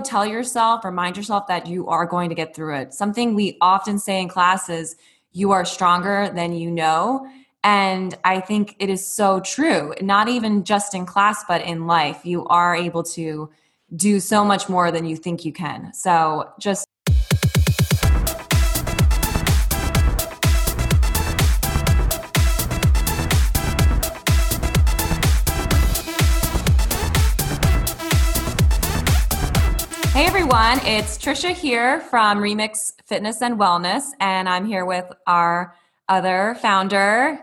tell yourself, remind yourself that you are going to get through it. Something we often say in classes, you are stronger than you know. And I think it is so true, not even just in class, but in life. You are able to do so much more than you think you can. So just everyone, it's Trisha here from Remix Fitness and Wellness, and I'm here with our other founder,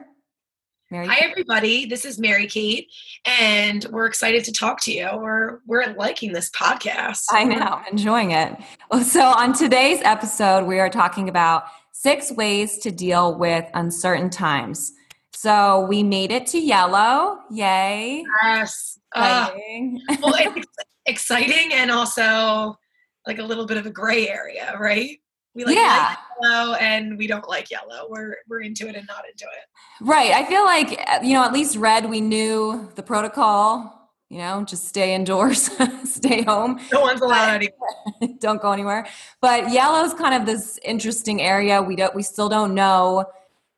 Mary. Hi everybody, this is Mary Kate, and we're excited to talk to you. We're we're liking this podcast. I know, enjoying it. So on today's episode, we are talking about six ways to deal with uncertain times. So we made it to yellow. Yay. Yes. Uh, well, it's exciting and also like a little bit of a gray area, right? We like yeah. yellow and we don't like yellow. We're we're into it and not into it. Right. I feel like you know, at least red we knew the protocol, you know, just stay indoors, stay home. No one's allowed anywhere. don't go anywhere. But yellow's kind of this interesting area. We don't we still don't know,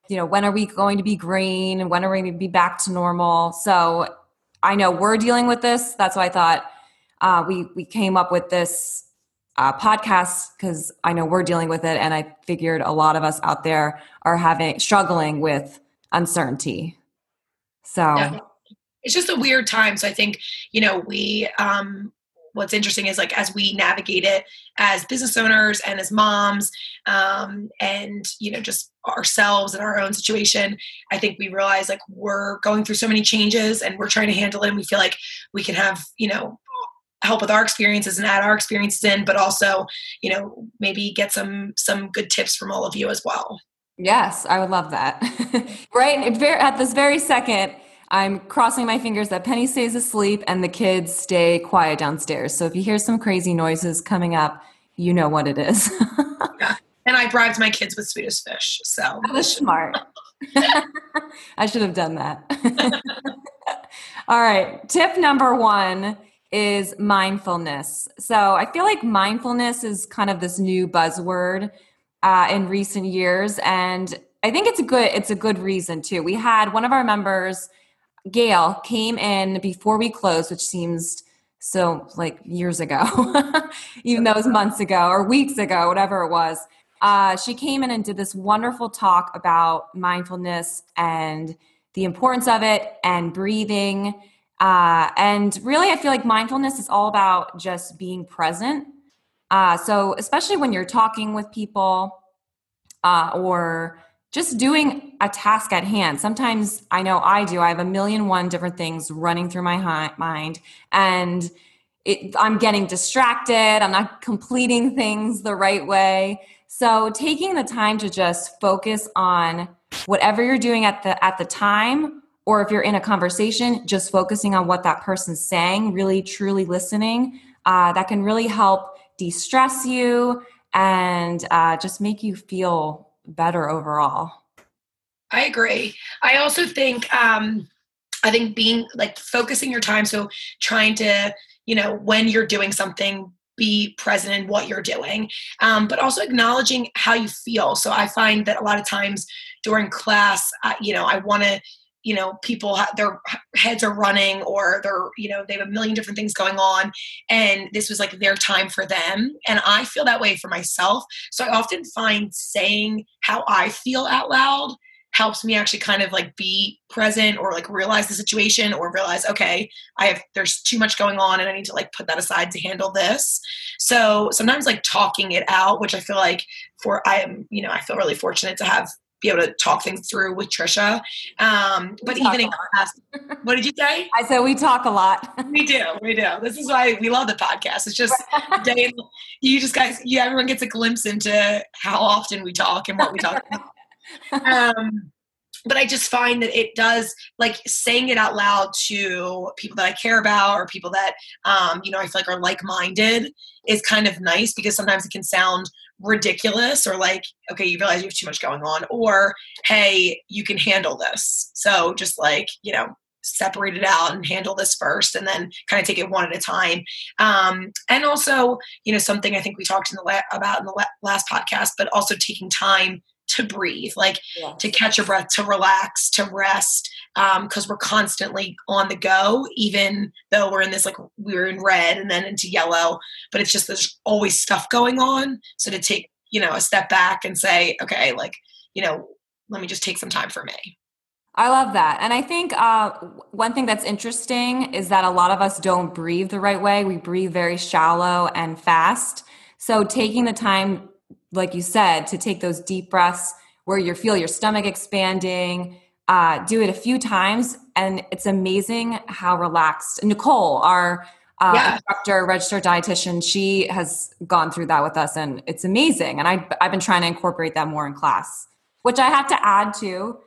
you know, when are we going to be green and when are we going to be back to normal. So I know we're dealing with this. That's why I thought uh, we we came up with this uh, podcast because I know we're dealing with it, and I figured a lot of us out there are having struggling with uncertainty. So yeah. it's just a weird time. So I think you know we. Um, what's interesting is like as we navigate it as business owners and as moms um, and you know just ourselves and our own situation i think we realize like we're going through so many changes and we're trying to handle it and we feel like we can have you know help with our experiences and add our experiences in but also you know maybe get some some good tips from all of you as well. Yes i would love that. Right at this very second i'm crossing my fingers that penny stays asleep and the kids stay quiet downstairs. So if you hear some crazy noises coming up you know what it is. Yeah. and i bribed my kids with swedish fish so. That was smart. I should have done that. All right tip number one is mindfulness. So I feel like mindfulness is kind of this new buzzword uh, in recent years, and I think it's a good it's a good reason too. We had one of our members, Gail, came in before we closed, which seems so like years ago, even though it was months ago or weeks ago, whatever it was. Uh, she came in and did this wonderful talk about mindfulness and the importance of it and breathing uh, and really, I feel like mindfulness is all about just being present. Uh, so, especially when you're talking with people uh, or just doing a task at hand. Sometimes I know I do. I have a million one different things running through my hi- mind, and it, I'm getting distracted. I'm not completing things the right way. So, taking the time to just focus on whatever you're doing at the at the time or if you're in a conversation, just focusing on what that person's saying, really truly listening, uh, that can really help de stress you and uh, just make you feel better overall. I agree. I also think, um, I think being like focusing your time, so trying to, you know, when you're doing something, be present in what you're doing, um, but also acknowledging how you feel. So I find that a lot of times during class, uh, you know, I want to you know people their heads are running or they're you know they have a million different things going on and this was like their time for them and i feel that way for myself. So i often find saying how i feel out loud helps me actually kind of like be present or like realize the situation or realize okay i have there's too much going on and i need to like put that aside to handle this. So sometimes like talking it out which i feel like for i am you know i feel really fortunate to have be able to talk things through with Trisha. Um, but even in class, what did you say? I said we talk a lot. we do, we do. This is why we love the podcast. It's just day you just guys, you everyone gets a glimpse into how often we talk and what we talk about. Um, but I just find that it does like saying it out loud to people that I care about or people that um, you know I feel like are like minded is kind of nice because sometimes it can sound ridiculous or like okay you realize you have too much going on or hey you can handle this. So just like you know separate it out and handle this first and then kind of take it one at a time. Um, and also you know something i think we talked in the la- about in the la- last podcast but also taking time to breathe like yes. to catch your breath to relax to rest because um, we're constantly on the go even though we're in this like we're in red and then into yellow but it's just there's always stuff going on so to take you know a step back and say okay like you know let me just take some time for me I love that. And I think uh, one thing that's interesting is that a lot of us don't breathe the right way. We breathe very shallow and fast. So taking the time, like you said, to take those deep breaths where you feel your stomach expanding, uh, do it a few times. And it's amazing how relaxed. Nicole, our uh, yeah. instructor, registered dietitian, she has gone through that with us and it's amazing. And I, I've been trying to incorporate that more in class, which I have to add to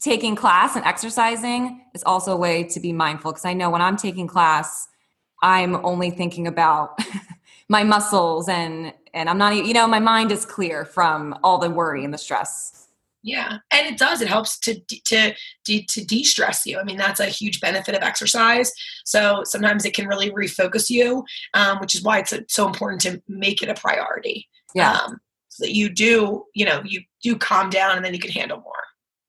taking class and exercising is also a way to be mindful because I know when I'm taking class, I'm only thinking about my muscles and and I'm not you know my mind is clear from all the worry and the stress. Yeah, and it does. It helps to to to, to de-stress you. I mean, that's a huge benefit of exercise. So sometimes it can really refocus you, um, which is why it's so important to make it a priority. Yeah, um, so that you do, you know, you do calm down, and then you can handle more.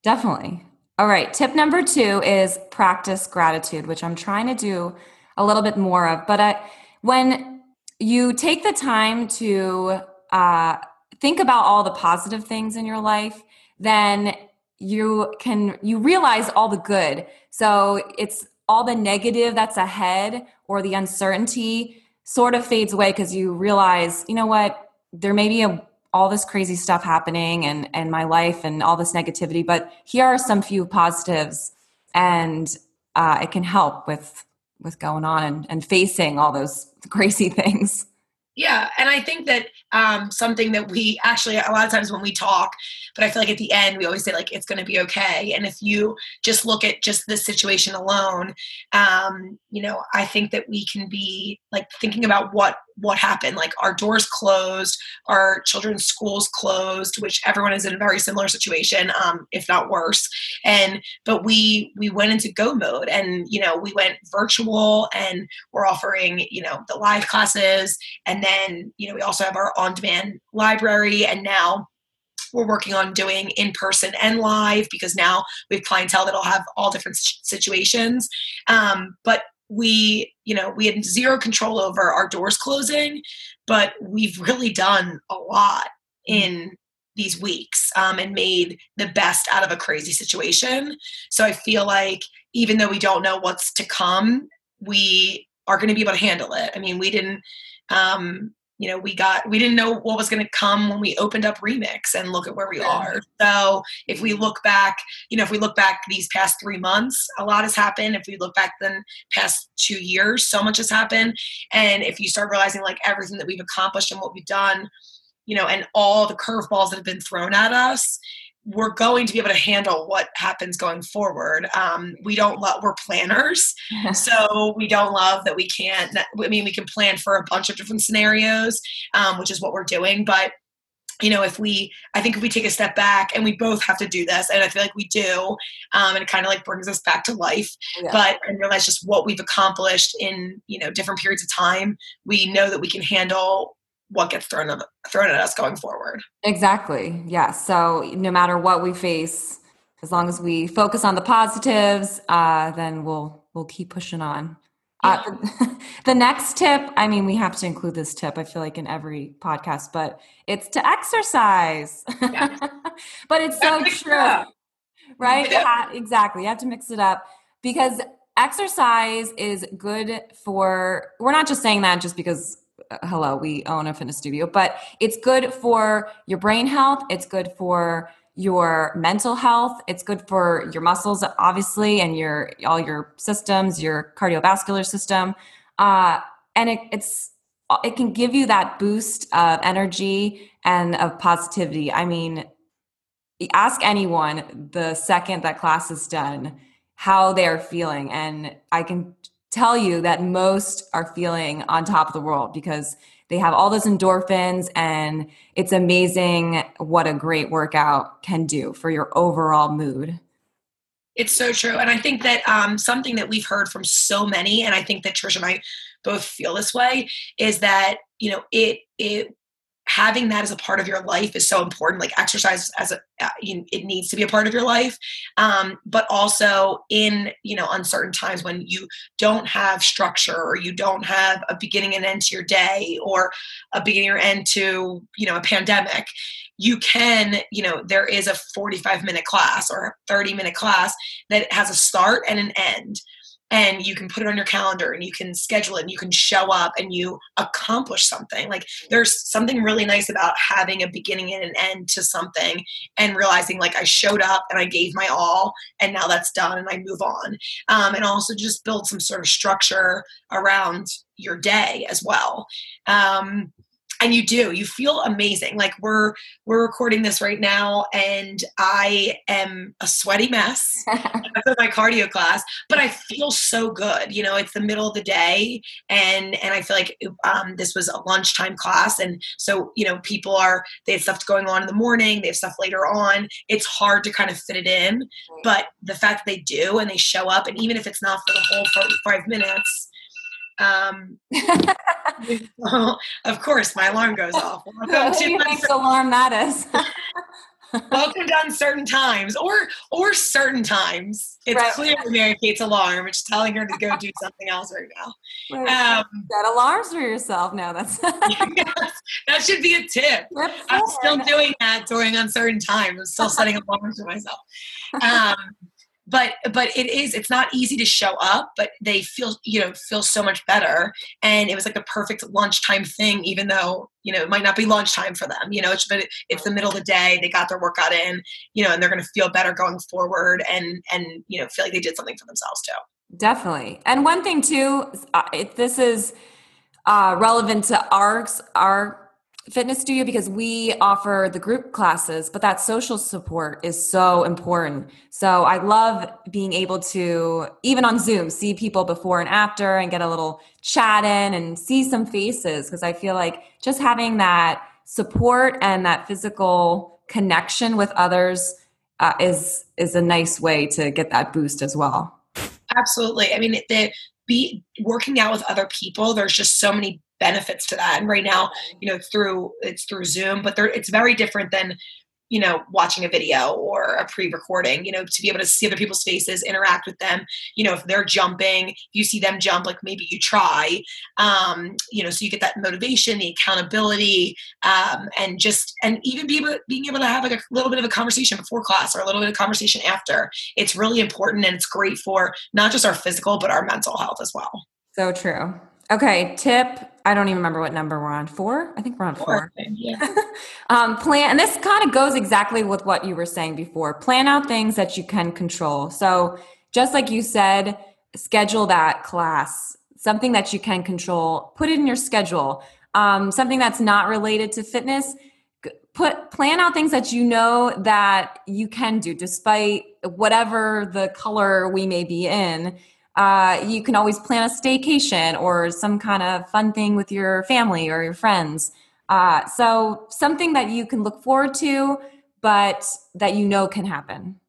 Definitely. All right. Tip number two is practice gratitude, which I'm trying to do a little bit more of. But I, when you take the time to uh, think about all the positive things in your life, then you can you realize all the good. So it's all the negative that's ahead or the uncertainty sort of fades away because you realize, you know what, there may be a all this crazy stuff happening and and my life and all this negativity but here are some few positives and uh, it can help with with going on and, and facing all those crazy things yeah, and I think that um, something that we actually a lot of times when we talk, but I feel like at the end we always say like it's going to be okay. And if you just look at just this situation alone, um, you know, I think that we can be like thinking about what what happened. Like our doors closed, our children's schools closed, which everyone is in a very similar situation, um, if not worse. And but we we went into go mode, and you know we went virtual, and we're offering you know the live classes and then, you know, we also have our on demand library. And now we're working on doing in person and live because now we have clientele that'll have all different situations. Um, but we, you know, we had zero control over our doors closing, but we've really done a lot in these weeks um, and made the best out of a crazy situation. So I feel like even though we don't know what's to come, we are going to be able to handle it. I mean, we didn't um, you know we got we didn't know what was going to come when we opened up remix and look at where we yeah. are. So if we look back you know if we look back these past three months a lot has happened. If we look back then past two years so much has happened. And if you start realizing like everything that we've accomplished and what we've done you know and all the curveballs that have been thrown at us we're going to be able to handle what happens going forward. Um, we don't love, we're planners. so we don't love that we can't, I mean, we can plan for a bunch of different scenarios, um, which is what we're doing. But, you know, if we, I think if we take a step back and we both have to do this, and I feel like we do, um, and it kind of like brings us back to life, yeah. but and realize just what we've accomplished in, you know, different periods of time, we know that we can handle what gets thrown at, thrown at us going forward. Exactly. Yeah. So no matter what we face, as long as we focus on the positives, uh, then we'll we'll keep pushing on. Uh, yeah. Uh, the next tip, I mean, we have to include this tip. I feel like in every podcast, but it's to exercise. Yeah. but it's so true, right? Yeah. Exactly. You have to mix it up because exercise is good for. We're not just saying that just because hello, we own a fitness studio, but it's good for your brain health. It's good for your mental health. It's good for your muscles, obviously, and your all your systems, your cardiovascular system, uh, and it, it's it can give you that boost of energy and of positivity. I mean, ask anyone the second that class is done how they are feeling, and I can tell you that most are feeling on top of the world because they have all those endorphins and it's amazing what a great workout can do for your overall mood. It's so true. And I think that um, something that we've heard from so many, and I think that Trish and I both feel this way, is that, you know, it, it, having that as a part of your life is so important like exercise as a uh, it needs to be a part of your life. Um, but also in you know uncertain times when you don't have structure or you don't have a beginning and end to your day or a beginning or end to you know a pandemic you can you know there is a 45 minute class or a 30 minute class that has a start and an end and you can put it on your calendar and you can schedule it and you can show up and you accomplish something. Like there's something really nice about having a beginning and an end to something and realizing like i showed up and i gave my all and now that's done and i move on. Um, and also just build some sort of structure around your day as well. Um, and you do you feel amazing. Like we're we're recording this right now and i am a sweaty mess after my cardio class but i feel so good. You know it's the middle of the day and and i feel like um, this was a lunchtime class. And so you know people are they have stuff going on in the morning they have stuff later on. It's hard to kind of fit it in but the fact that they do and they show up and even if it's not for the whole 45 minutes um, of course, my alarm goes off. Welcome to uncertain, alarm that is. welcome to uncertain times, or or certain times. It's right. clearly Mary Kate's alarm. It's telling her to go do something else right now. Right. Um, Set alarms for yourself. No, that's yes, that should be a tip. That's I'm still doing that during uncertain times. I'm still setting alarms for myself. Um, but but it is it's not easy to show up but they feel you know feel so much better. And it was like the perfect lunchtime thing even though you know it might not be lunchtime for them you know it's but it's the middle of the day they got their workout in you know and they're going to feel better going forward and and you know feel like they did something for themselves too. Definitely. And one thing too uh, this is uh, relevant to our our fitness studio because we offer the group classes, but that social support is so important. So I love being able to, even on Zoom, see people before and after and get a little chat in and see some faces because I feel like just having that support and that physical connection with others uh, is is a nice way to get that boost as well. Absolutely. I mean, the be working out with other people. There's just so many benefits to that. And right now, you know, through it's through Zoom, but there it's very different than you know watching a video or a pre-recording you know to be able to see other people's faces interact with them you know if they're jumping you see them jump like maybe you try um, you know so you get that motivation the accountability um, and just and even be able, being able to have like a little bit of a conversation before class or a little bit of conversation after it's really important and it's great for not just our physical but our mental health as well so true Okay, tip. I don't even remember what number we're on. Four? I think we're on four. four. Yeah. um, plan, and this kind of goes exactly with what you were saying before. Plan out things that you can control. So, just like you said, schedule that class, something that you can control. Put it in your schedule. Um, something that's not related to fitness. Put plan out things that you know that you can do, despite whatever the color we may be in uh, you can always plan a staycation or some kind of fun thing with your family or your friends. Uh, so something that you can look forward to, but that you know can happen.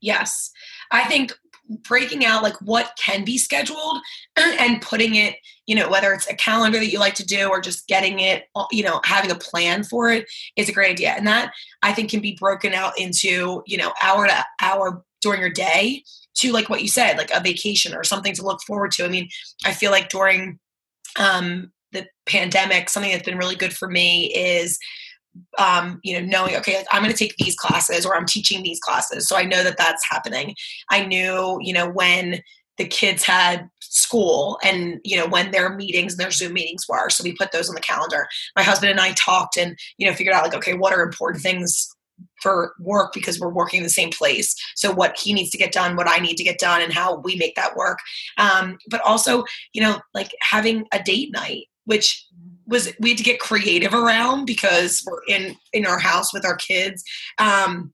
Yes. I think breaking out like what can be scheduled and putting it you know whether it's a calendar that you like to do or just getting it you know having a plan for it is a great idea and that i think can be broken out into you know hour to hour during your day to like what you said, like a vacation or something to look forward to. I mean, I feel like during um, the pandemic, something that's been really good for me is um, you know, knowing, okay, like I'm going to take these classes or I'm teaching these classes. So I know that that's happening. I knew, you know, when the kids had school and, you know, when their meetings and their Zoom meetings were. So we put those on the calendar. My husband and I talked and, you know, figured out like, okay, what are important things for work because we're working in the same place. So what he needs to get done, what I need to get done, and how we make that work. Um, but also, you know, like having a date night, which was we had to get creative around because we're in in our house with our kids. Um,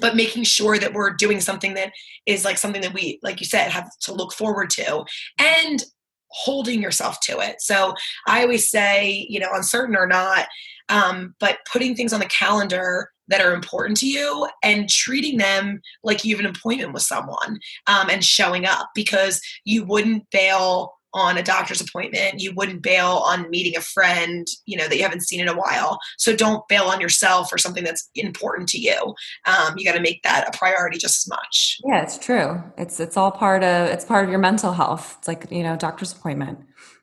but making sure that we're doing something that is like something that we, like you said, have to look forward to, and holding yourself to it. So I always say, you know, uncertain or not, um, but putting things on the calendar that are important to you and treating them like you have an appointment with someone um, and showing up because you wouldn't bail on a doctor's appointment. You wouldn't bail on meeting a friend you know that you haven't seen in a while. So don't bail on yourself or something that's important to you. Um, you got to make that a priority just as much. Yeah it's true. It's it's all part of it's part of your mental health. It's like you know doctor's appointment.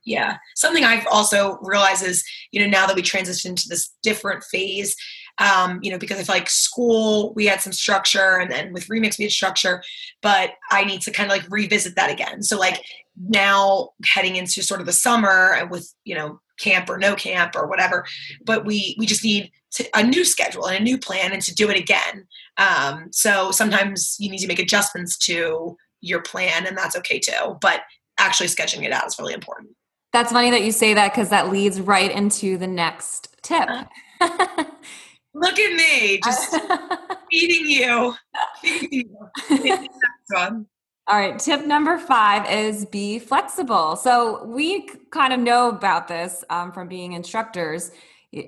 Yeah. Something i've also realized is you know now that we transition to this different phase um, you know, because if like school, we had some structure and then with remix, we had structure, but I need to kind of like revisit that again. So like now heading into sort of the summer with, you know, camp or no camp or whatever, but we, we just need to, a new schedule and a new plan and to do it again. Um, so sometimes you need to make adjustments to your plan and that's okay too, but actually sketching it out is really important. That's funny that you say that because that leads right into the next tip. Uh-huh. Look at me, just feeding you. Feeding you. All right, tip number five is be flexible. So, we kind of know about this um, from being instructors.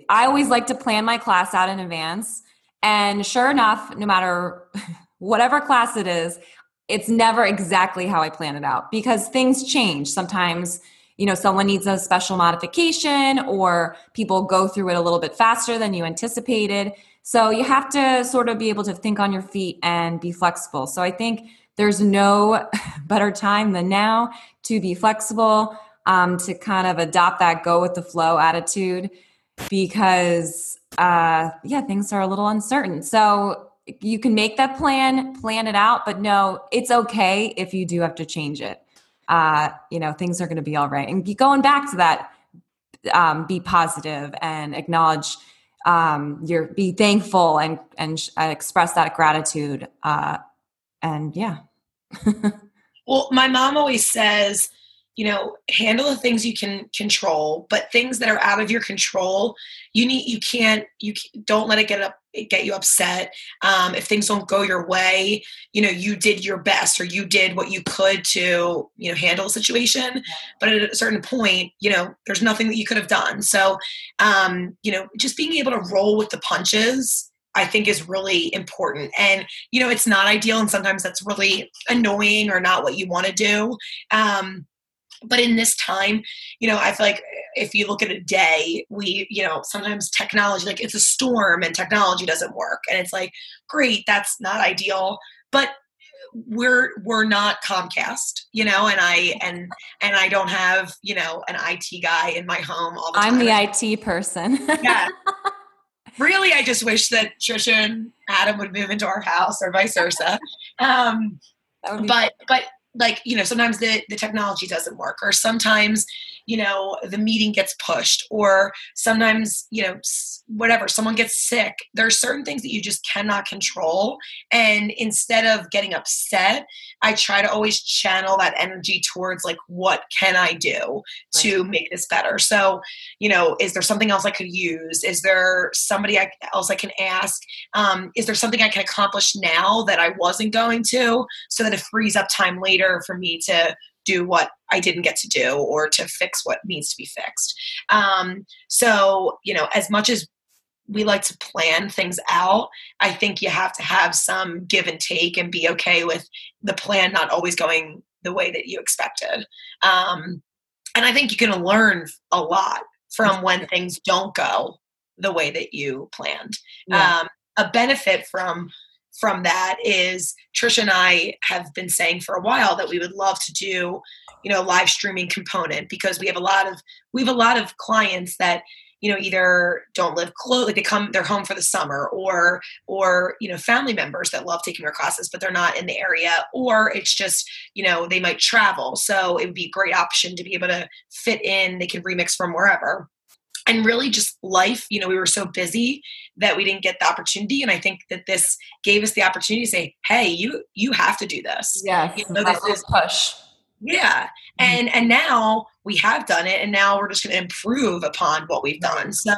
I always like to plan my class out in advance. And sure enough, no matter whatever class it is, it's never exactly how I plan it out because things change. Sometimes you know someone needs a special modification or people go through it a little bit faster than you anticipated. So you have to sort of be able to think on your feet and be flexible. So i think there's no better time than now to be flexible um, to kind of adopt that go with the flow attitude because uh, yeah things are a little uncertain. So you can make that plan plan it out but no it's okay if you do have to change it uh, you know, things are going to be all right. And going back to that, um, be positive and acknowledge um, your, be thankful and and uh, express that gratitude. Uh, and yeah. well, my mom always says, you know handle the things you can control but things that are out of your control you need you can't you don't let it get up get you upset um, if things don't go your way you know you did your best or you did what you could to you know handle a situation but at a certain point you know there's nothing that you could have done so um, you know just being able to roll with the punches I think is really important. And, you know, it's not ideal and sometimes that's really annoying or not what you want to do. Um, but in this time you know i feel like if you look at a day we you know sometimes technology like it's a storm and technology doesn't work. And it's like great that's not ideal but we're we're not comcast you know and i and and i don't have you know an it guy in my home all the time i'm the it person. Yeah. Really i just wish that trisha and adam would move into our house or vice versa. Um but but like you know sometimes the the technology doesn't work or sometimes you know the meeting gets pushed or sometimes you know whatever someone gets sick there are certain things that you just cannot control. And instead of getting upset i try to always channel that energy towards like what can i do to right. make this better? So you know is there something else i could use? Is there somebody else i can ask? Um, is there something i can accomplish now that i wasn't going to so that it frees up time later for me to do what I didn't get to do or to fix what needs to be fixed. Um, so, you know, as much as we like to plan things out, I think you have to have some give and take and be okay with the plan not always going the way that you expected. Um, and I think you can learn a lot from when things don't go the way that you planned. Yeah. Um, a benefit from from that is Trisha and I have been saying for a while that we would love to do, you know, live streaming component because we have a lot of we have a lot of clients that you know either don't live close like they come they're home for the summer or or you know family members that love taking our classes but they're not in the area or it's just you know they might travel. So it would be a great option to be able to fit in. They can remix from wherever and really just life you know we were so busy that we didn't get the opportunity. And i think that this gave us the opportunity to say hey you you have to do this. Yeah you know, this is push. Yeah. Mm-hmm. and and now we have done it and now we're just going to improve upon what we've done so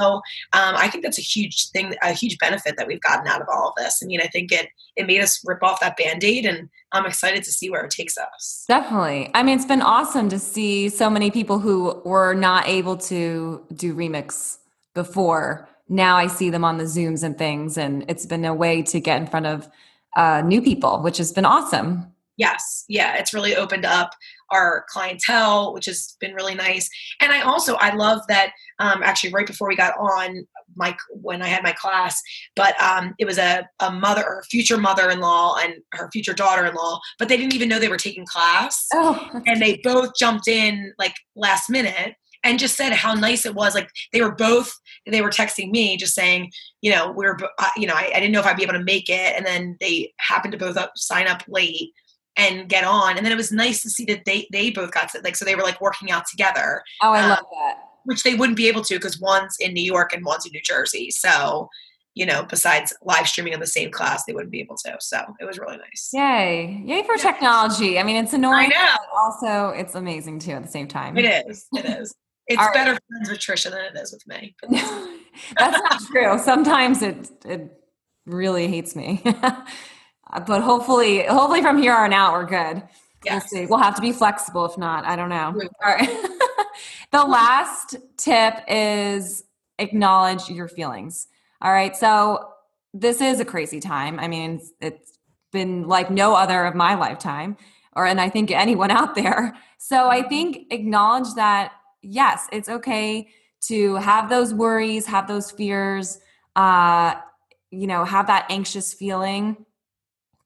um, i think that's a huge thing a huge benefit that we've gotten out of all of this i mean i think it it made us rip off that band-aid and i'm excited to see where it takes us definitely i mean it's been awesome to see so many people who were not able to do remix before now I see them on the Zooms and things. And it's been a way to get in front of uh, new people, which has been awesome. Yes. Yeah. It's really opened up our clientele, which has been really nice. And I also, I love that um, actually right before we got on, my when I had my class, but um, it was a, a mother or future mother-in-law and her future daughter-in-law, but they didn't even know they were taking class, oh. and they both jumped in like last minute and just said how nice it was. Like they were both, they were texting me just saying, you know, we are uh, you know, I, I, didn't know if I'd be able to make it, and then they happened to both up, sign up late and get on, and then it was nice to see that they they both got to, like so they were like working out together. Oh, I um, love that which they wouldn't be able to because one's in New York and one's in New Jersey. So, you know, besides live streaming in the same class, they wouldn't be able to. So it was really nice. Yay. Yay for yeah. technology. I mean, it's annoying. I know. also, it's amazing too at the same time. It is. It is. It's right. better friends with Trisha than it is with me. That's not true. Sometimes it it really hates me. but hopefully, hopefully from here on out, we're good. Yes. We'll see. We'll have to be flexible. If not, I don't know. All right. the last tip is acknowledge your feelings. All right. So this is a crazy time. I mean, it's been like no other of my lifetime, or and I think anyone out there. So I think acknowledge that yes, it's okay to have those worries, have those fears, uh, you know, have that anxious feeling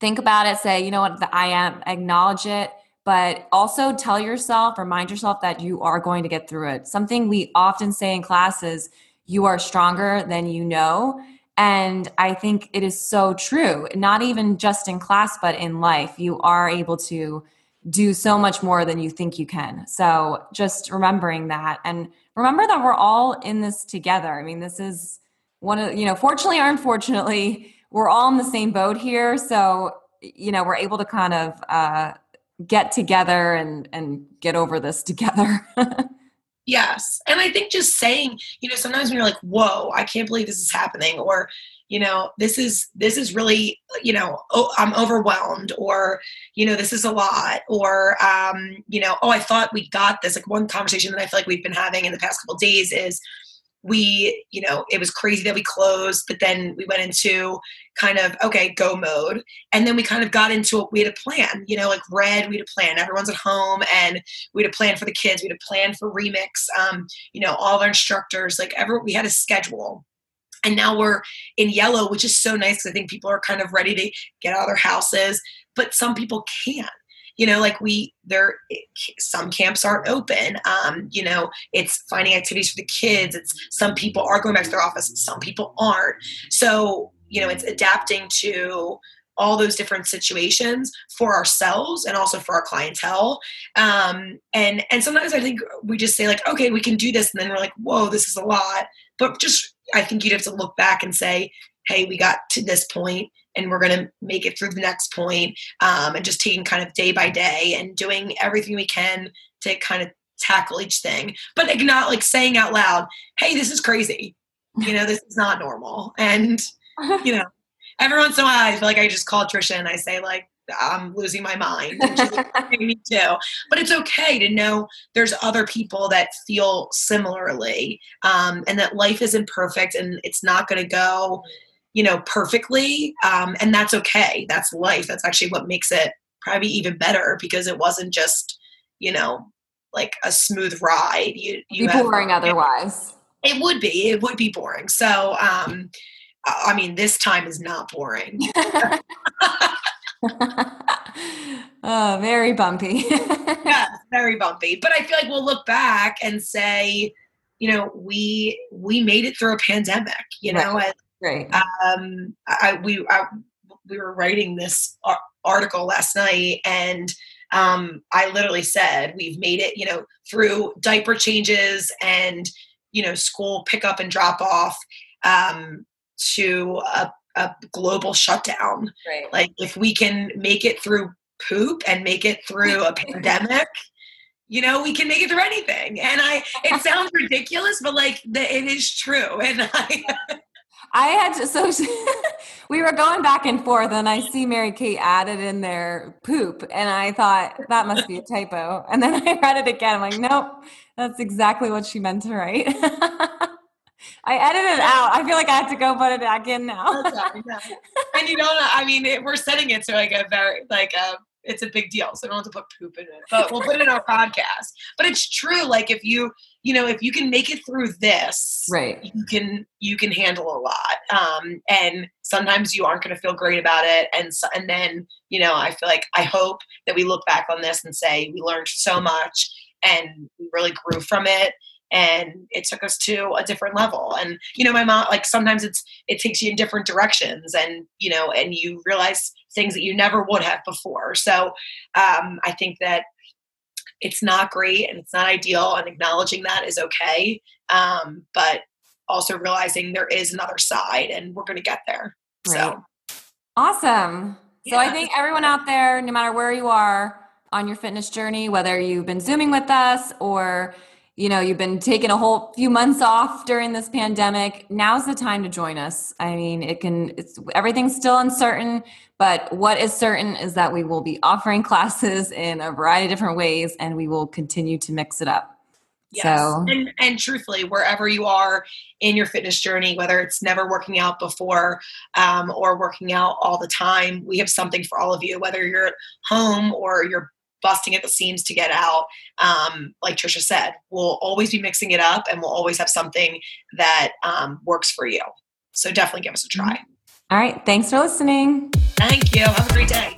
think about it say you know what? I am acknowledge it but also tell yourself remind yourself that you are going to get through it. Something we often say in classes you are stronger than you know and i think it is so true not even just in class but in life. You are able to do so much more than you think you can. So just remembering that and remember that we're all in this together. I mean this is one of you know fortunately or unfortunately we're all in the same boat here. So, you know, we're able to kind of uh, get together and, and get over this together. yes. And I think just saying, you know, sometimes when you're like, whoa, I can't believe this is happening, or, you know, this is, this is really, you know, oh, I'm overwhelmed, or, you know, this is a lot, or, um, you know, oh, I thought we got this. Like one conversation that I feel like we've been having in the past couple days is, we you know it was crazy that we closed but then we went into kind of okay go mode. And then we kind of got into it we had a plan you know like red we had a plan. Everyone's at home and we had a plan for the kids. We had a plan for remix um, you know all our instructors like ever we had a schedule. And now we're in yellow which is so nice because i think people are kind of ready to get out of their houses but some people can't. You know like we there some camps aren't open. Um, you know it's finding activities for the kids. It's some people are going back to their office some people aren't. So you know it's adapting to all those different situations for ourselves and also for our clientele. Um, and and sometimes i think we just say like okay we can do this and then we're like whoa this is a lot. But just i think you'd have to look back and say hey we got to this point and we're going to make it through the next point, um, and just taking kind of day by day and doing everything we can to kind of tackle each thing. But not like saying out loud hey this is crazy. You know this is not normal. And you know every once in a while i feel like i just call trisha and i say like i'm losing my mind like, me too but it's okay to know there's other people that feel similarly um, and that life isn't perfect and it's not going to go you know, perfectly. Um, and that's okay. That's life. That's actually what makes it probably even better because it wasn't just, you know, like a smooth ride. You, you be boring have, otherwise. It would be. It would be boring. So, um, I mean, this time is not boring. oh, very bumpy. yeah, very bumpy. But I feel like we'll look back and say, you know, we we made it through a pandemic. You know, right. Right. Um, I, we I, we were writing this article last night, and um, I literally said we've made it. You know, through diaper changes and you know school pickup and drop off um, to a, a global shutdown. Right. Like if we can make it through poop and make it through a pandemic you know we can make it through anything and i it sounds ridiculous but like the, it is true and i I had to, so we were going back and forth, and I see Mary Kate added in there poop, and I thought that must be a typo. And then I read it again. I'm like, nope, that's exactly what she meant to write. I edited it out. I feel like I have to go put it back in now. and you don't. I mean, it, we're setting it to like a very like a. It's a big deal, so I don't have to put poop in it. But we'll put it in our podcast. But it's true. Like if you, you know, if you can make it through this, right, you can you can handle a lot. Um, and sometimes you aren't going to feel great about it, and so, and then you know, I feel like I hope that we look back on this and say we learned so much and we really grew from it and it took us to a different level. And you know my mom like sometimes it's it takes you in different directions and you know and you realize things that you never would have before. So um, i think that it's not great and it's not ideal and acknowledging that is okay um, but also realizing there is another side and we're going to get there. Right. so awesome. So i think everyone out there no matter where you are on your fitness journey whether you've been zooming with us or you know you've been taking a whole few months off during this pandemic. Now's the time to join us. I mean it can it's everything's still uncertain but what is certain is that we will be offering classes in a variety of different ways and we will continue to mix it up. Yes. so and and truthfully wherever you are in your fitness journey whether it's never working out before um, or working out all the time we have something for all of you whether you're at home or you're busting at the seams to get out. Um, like Trisha said, we'll always be mixing it up and we'll always have something that um, works for you. So definitely give us a try. All right. Thanks for listening. Thank you. Have a great day.